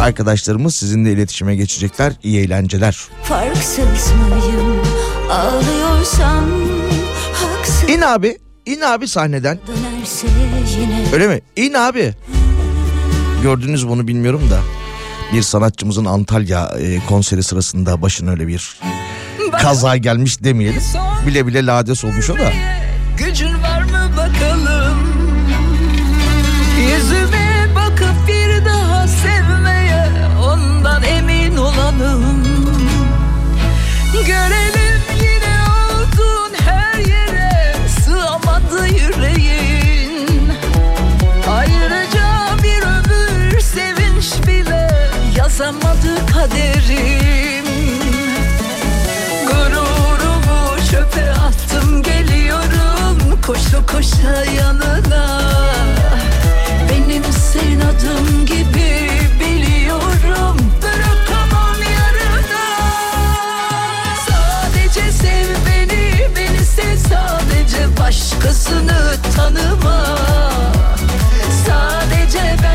Arkadaşlarımız sizinle iletişime geçecekler. İyi eğlenceler. Farksız mıyım ağlıyorsam Haksız İn abi. in abi sahneden. yine Öyle mi? İn abi. Gördünüz bunu bilmiyorum da. Bir sanatçımızın Antalya e, konseri sırasında başına öyle bir kaza gelmiş demeyelim. Bile bile lades olmuş o da. Gücün var mı bakalım Yüzüme bakıp bir daha sevmeye Ondan emin olalım Görelim Ayrıca bir ömür sevinç bile Yazamadı kaderim. Gururumu çöpe attım geliyorum Koşa koşa yanına. Benim senin adım gibi Başkasını tanıma. Sadece ben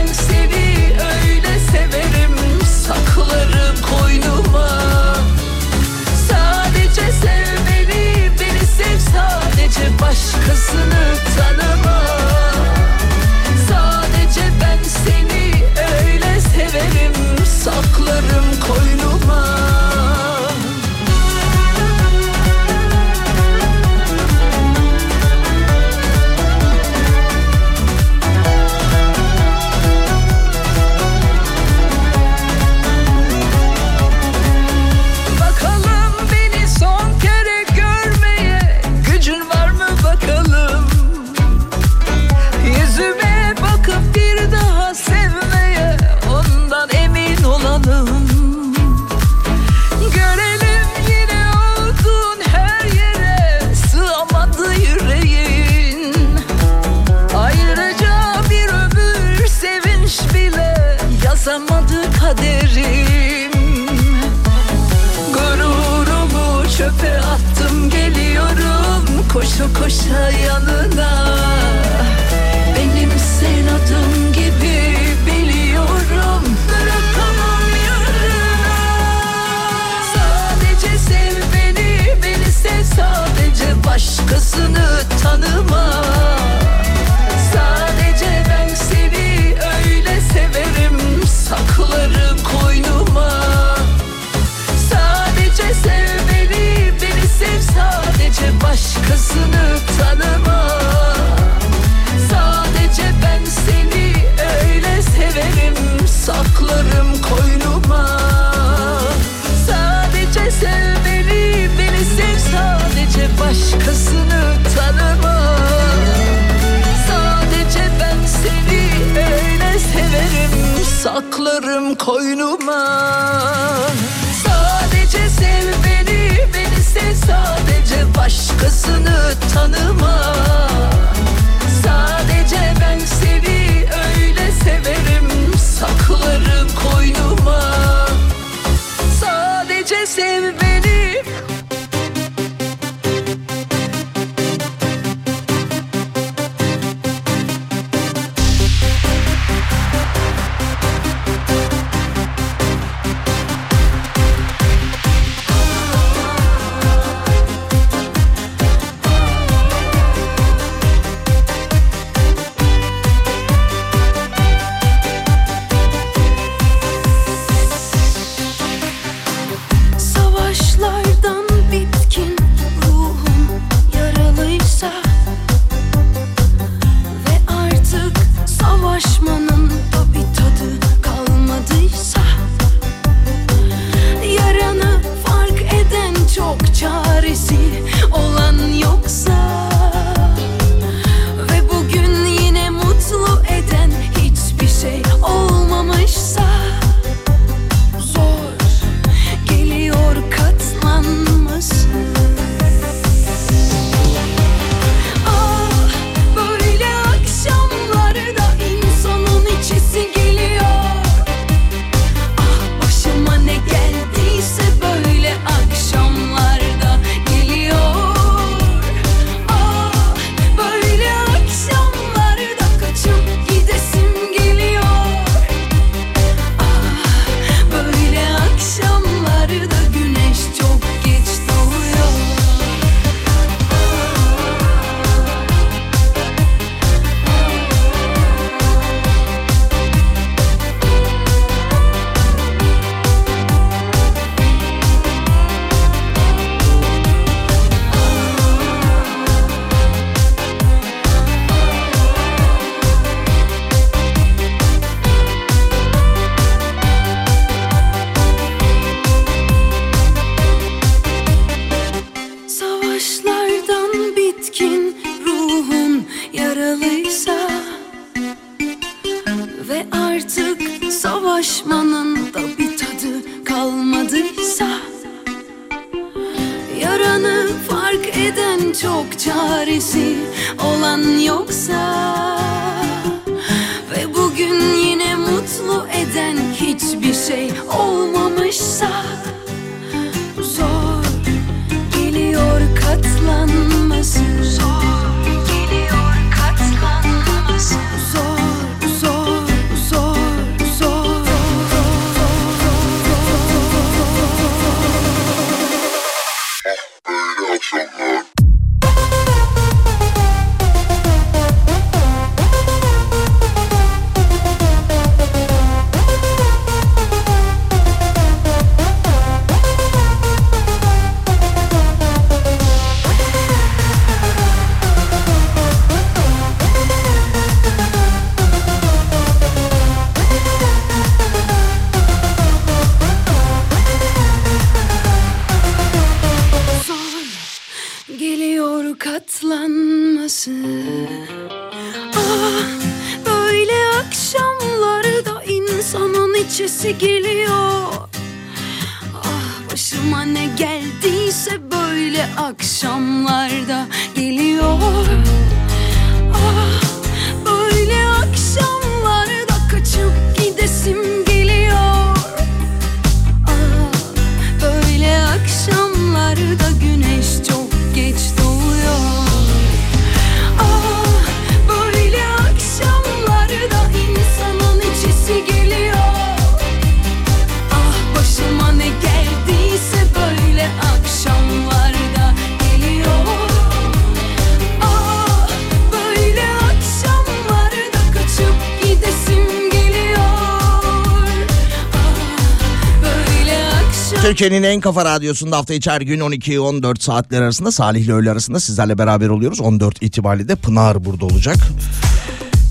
Türkiye'nin en kafa radyosunda hafta içi her gün 12-14 saatler arasında Salih ile öğle arasında sizlerle beraber oluyoruz. 14 itibariyle de Pınar burada olacak.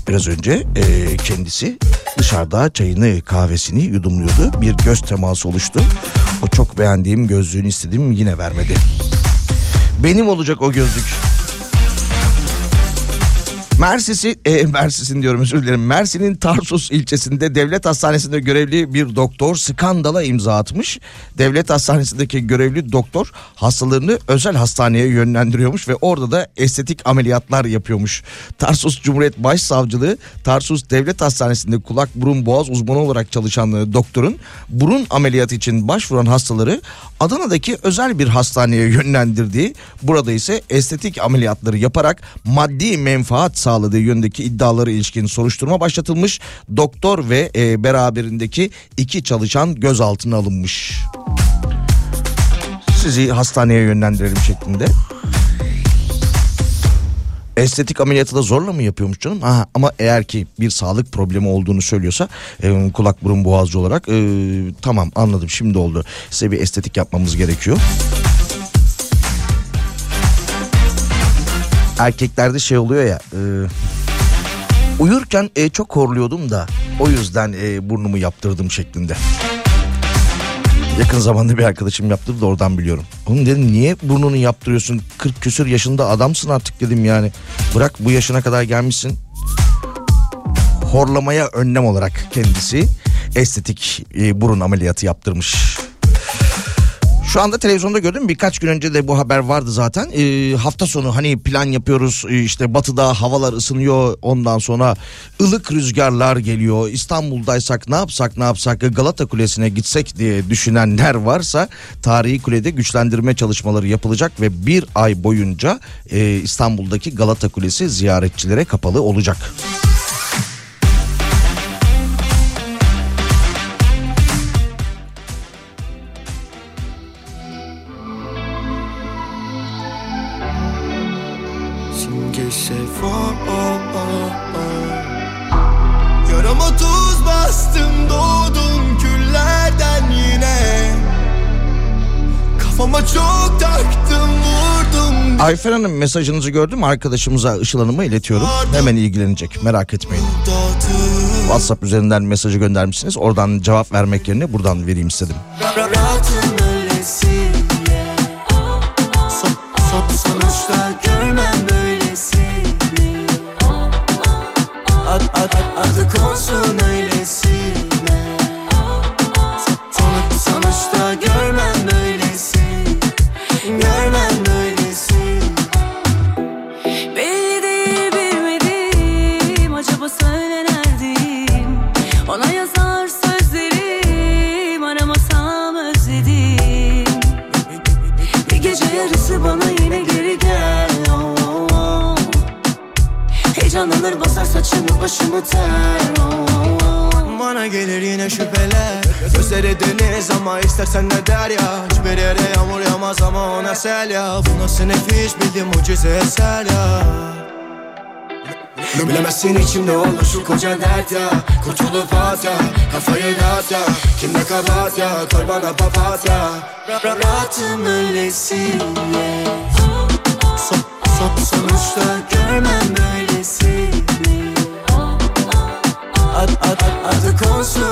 Biraz önce e, kendisi dışarıda çayını kahvesini yudumluyordu. Bir göz teması oluştu. O çok beğendiğim gözlüğünü istedim yine vermedi. Benim olacak o gözlük. Mersin'i, e, Mersin'in diyorum özür dilerim. Mersin'in Tarsus ilçesinde devlet hastanesinde görevli bir doktor skandala imza atmış. Devlet hastanesindeki görevli doktor hastalarını özel hastaneye yönlendiriyormuş ve orada da estetik ameliyatlar yapıyormuş. Tarsus Cumhuriyet Başsavcılığı Tarsus Devlet Hastanesi'nde kulak burun boğaz uzmanı olarak çalışan e, doktorun burun ameliyatı için başvuran hastaları Adana'daki özel bir hastaneye yönlendirdiği burada ise estetik ameliyatları yaparak maddi menfaat sağladığı yönündeki iddiaları ilişkin soruşturma başlatılmış. Doktor ve e, beraberindeki iki çalışan gözaltına alınmış. Sizi hastaneye yönlendirelim şeklinde. Estetik ameliyatı da zorla mı yapıyormuş canım? Aha, ama eğer ki bir sağlık problemi olduğunu söylüyorsa e, kulak burun boğazcı olarak e, tamam anladım şimdi oldu. Size bir estetik yapmamız gerekiyor. Erkeklerde şey oluyor ya e, uyurken e, çok horluyordum da o yüzden e, burnumu yaptırdım şeklinde. Yakın zamanda bir arkadaşım yaptırdı da oradan biliyorum. Oğlum dedim niye burnunu yaptırıyorsun? 40 küsür yaşında adamsın artık dedim yani. Bırak bu yaşına kadar gelmişsin. Horlamaya önlem olarak kendisi estetik e, burun ameliyatı yaptırmış. Şu anda televizyonda gördüm birkaç gün önce de bu haber vardı zaten. Ee, hafta sonu hani plan yapıyoruz ee, işte batıda havalar ısınıyor ondan sonra ılık rüzgarlar geliyor. İstanbul'daysak ne yapsak ne yapsak Galata Kulesi'ne gitsek diye düşünenler varsa tarihi kulede güçlendirme çalışmaları yapılacak ve bir ay boyunca e, İstanbul'daki Galata Kulesi ziyaretçilere kapalı olacak. Simge Kafama çok taktım vurdum Ayfer Hanım mesajınızı gördüm arkadaşımıza Işıl Hanım'a iletiyorum. Hemen ilgilenecek merak etmeyin. WhatsApp üzerinden mesajı göndermişsiniz. Oradan cevap vermek yerine buradan vereyim istedim. Rahatım böylesi Son, başımı ter oh. Bana gelir yine şüpheler Gözleri deniz ama istersen ne der ya Hiçbir yere yağmur yağmaz ama ona sel ya Bu nasıl nefis bildim mucize eser ya Bilemezsin içimde olur şu koca dert ya Kurtulup at ya Kafayı dağıt ya Kimle kabahat ya Koy bana papatya Rahatım öylesine so, so, Sonuçta görmem böyle so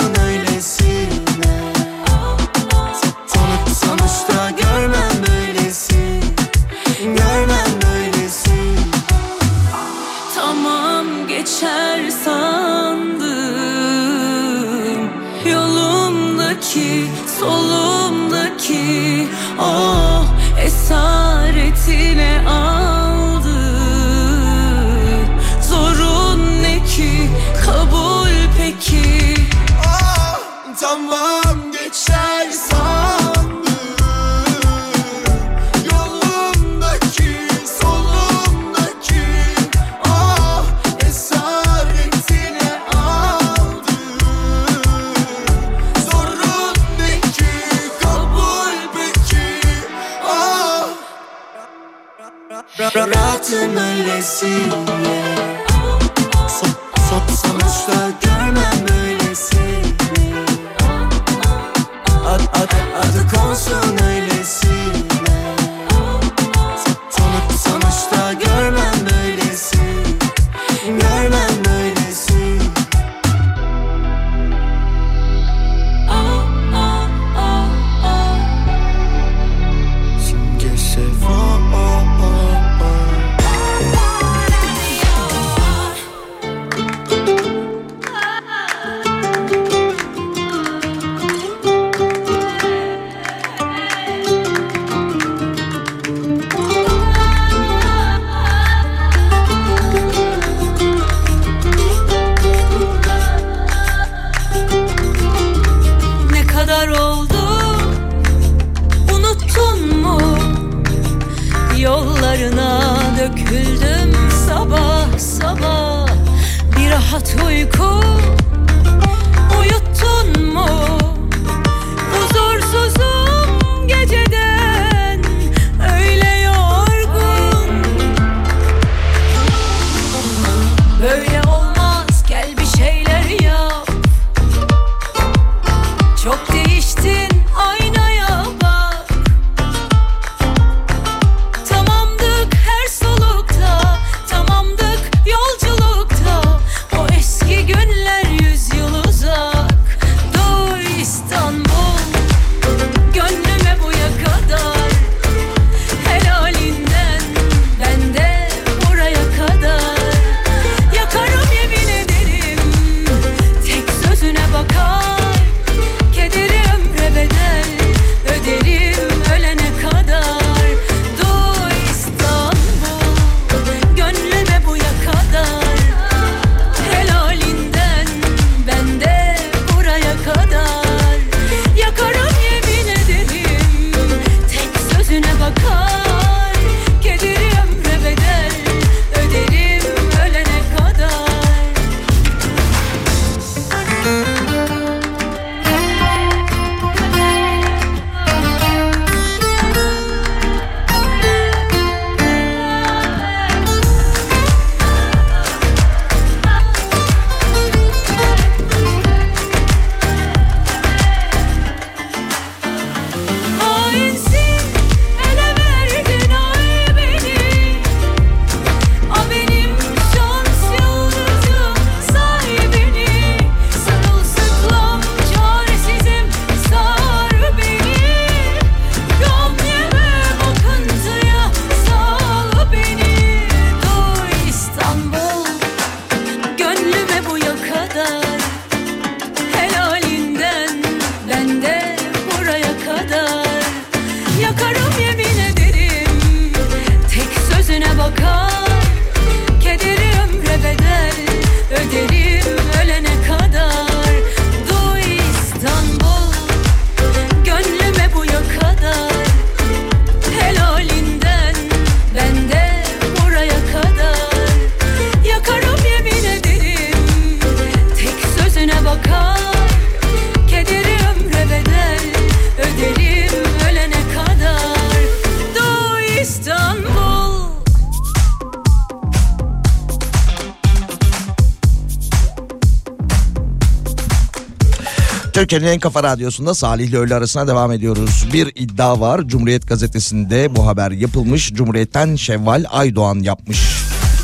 Türkiye'nin en kafa radyosunda Salih ile öğle arasına devam ediyoruz. Bir iddia var. Cumhuriyet gazetesinde bu haber yapılmış. Cumhuriyet'ten Şevval Aydoğan yapmış.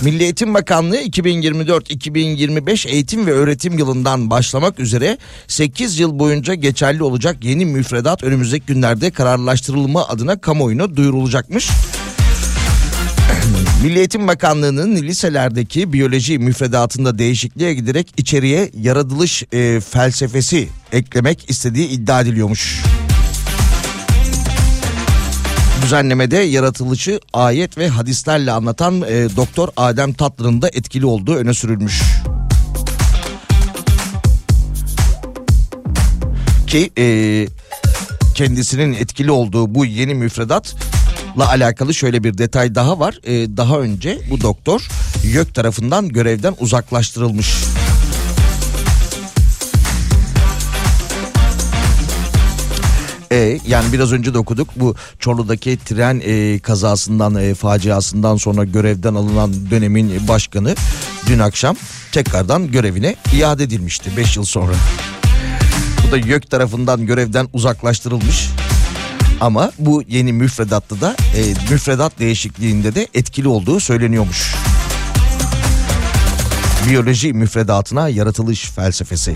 Milli Eğitim Bakanlığı 2024-2025 eğitim ve öğretim yılından başlamak üzere 8 yıl boyunca geçerli olacak yeni müfredat önümüzdeki günlerde kararlaştırılma adına kamuoyuna duyurulacakmış. Milli Eğitim Bakanlığı'nın liselerdeki biyoloji müfredatında değişikliğe giderek içeriye yaratılış e, felsefesi eklemek istediği iddia ediliyormuş. Düzenlemede yaratılışı ayet ve hadislerle anlatan e, Doktor Adem Tatlı'nın da etkili olduğu öne sürülmüş. Ki e, kendisinin etkili olduğu bu yeni müfredatla alakalı şöyle bir detay daha var. E, daha önce bu doktor YÖK tarafından görevden uzaklaştırılmış. E, yani biraz önce de okuduk bu Çorlu'daki tren e, kazasından e, faciasından sonra görevden alınan dönemin başkanı dün akşam tekrardan görevine iade edilmişti 5 yıl sonra. Bu da YÖK tarafından görevden uzaklaştırılmış. Ama bu yeni müfredatta da e, müfredat değişikliğinde de etkili olduğu söyleniyormuş. Biyoloji müfredatına yaratılış felsefesi.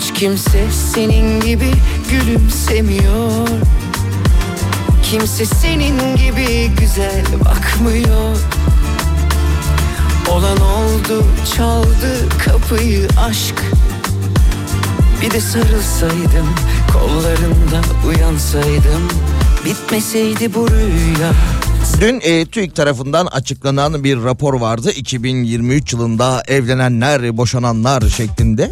Hiç kimse senin gibi gülümsemiyor. Kimse senin gibi güzel bakmıyor. Olan oldu çaldı kapıyı aşk. Bir de sarılsaydım kollarında uyansaydım. Bitmeseydi bu rüya. Dün e, TÜİK tarafından açıklanan bir rapor vardı. 2023 yılında evlenenler, boşananlar şeklinde.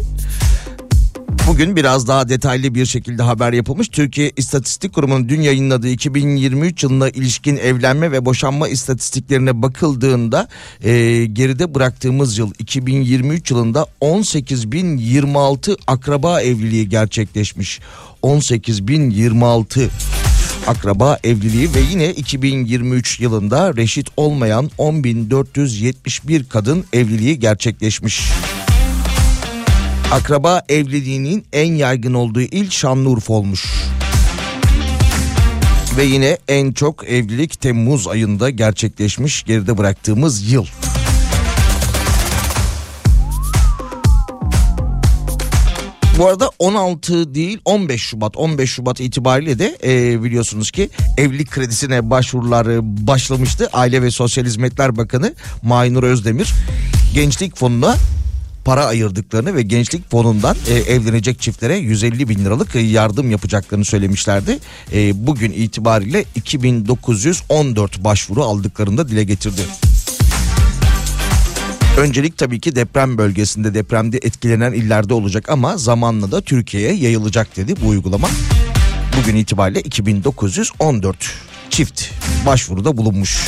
Bugün biraz daha detaylı bir şekilde haber yapılmış. Türkiye İstatistik Kurumu'nun dün yayınladığı 2023 yılına ilişkin evlenme ve boşanma istatistiklerine bakıldığında e, geride bıraktığımız yıl 2023 yılında 18.026 akraba evliliği gerçekleşmiş. 18.026 akraba evliliği ve yine 2023 yılında reşit olmayan 10.471 kadın evliliği gerçekleşmiş. Akraba evliliğinin en yaygın olduğu il Şanlıurfa olmuş. Ve yine en çok evlilik Temmuz ayında gerçekleşmiş geride bıraktığımız yıl. Bu arada 16 değil 15 Şubat 15 Şubat itibariyle de e, biliyorsunuz ki evlilik kredisine başvurular e, başlamıştı. Aile ve Sosyal Hizmetler Bakanı Maynur Özdemir gençlik fonuna para ayırdıklarını ve gençlik fonundan e, evlenecek çiftlere 150 bin liralık yardım yapacaklarını söylemişlerdi. E, bugün itibariyle 2914 başvuru aldıklarını da dile getirdi. Öncelik tabii ki deprem bölgesinde depremde etkilenen illerde olacak ama zamanla da Türkiye'ye yayılacak dedi bu uygulama. Bugün itibariyle 2914 çift başvuruda bulunmuş.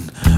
Mann.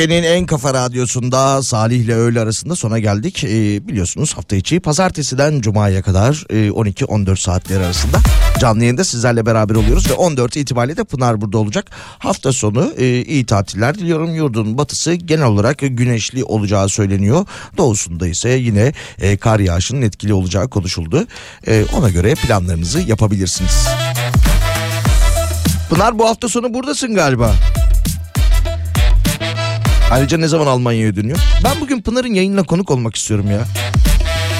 Türkiye'nin en kafa radyosunda Salih ile öğle arasında sona geldik. Ee, biliyorsunuz hafta içi pazartesiden cumaya kadar e, 12-14 saatler arasında canlı yayında sizlerle beraber oluyoruz. Ve 14 itibariyle de Pınar burada olacak. Hafta sonu e, iyi tatiller diliyorum. Yurdun batısı genel olarak güneşli olacağı söyleniyor. Doğusunda ise yine e, kar yağışının etkili olacağı konuşuldu. E, ona göre planlarınızı yapabilirsiniz. Pınar bu hafta sonu buradasın galiba. Ayrıca ne zaman Almanya'ya dönüyor? Ben bugün Pınar'ın yayınına konuk olmak istiyorum ya.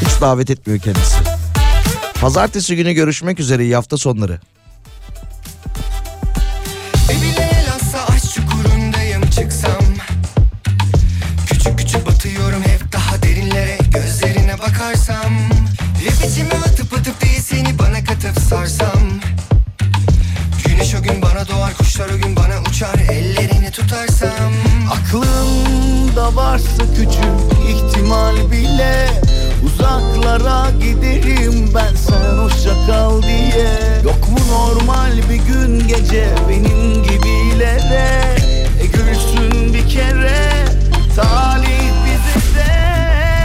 Hiç davet etmiyor kendisi. Pazartesi günü görüşmek üzere iyi hafta sonları. Sarsam Güneş o gün bana doğar kuşlar o gün bana uçar Ellerini tutarsam Aklımda varsa küçük ihtimal bile Uzaklara giderim ben sen hoşça kal diye. Yok mu normal bir gün gece benim gibilere? E gülsün bir kere talih bize de.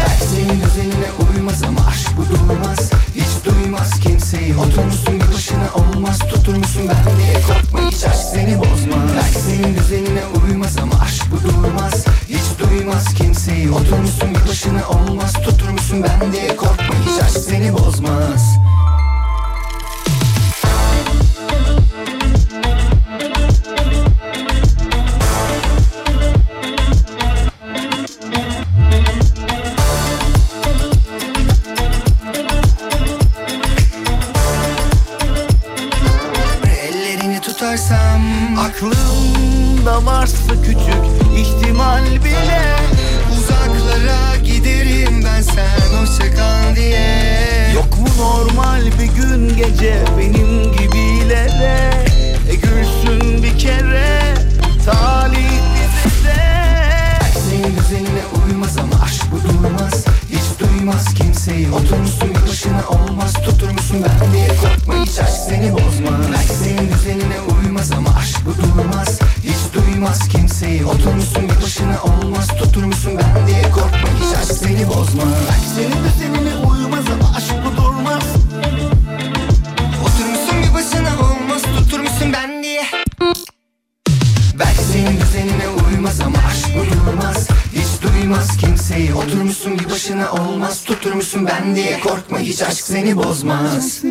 Belki senin düzenine uymaz ama aşk bu durmaz duymaz kimseyi. Oturmuşsun bir başına olmaz. Tuturmuşsun ben diye korkma hiç aşk seni bozmaz. Belki senin düzenine uymaz ama aşk bu durmaz. Hiç duymaz kimseyi. Oturmuşsun bir başına olmaz. Tuturmuşsun ben diye korkma hiç aşk seni bozmaz seni bozmaz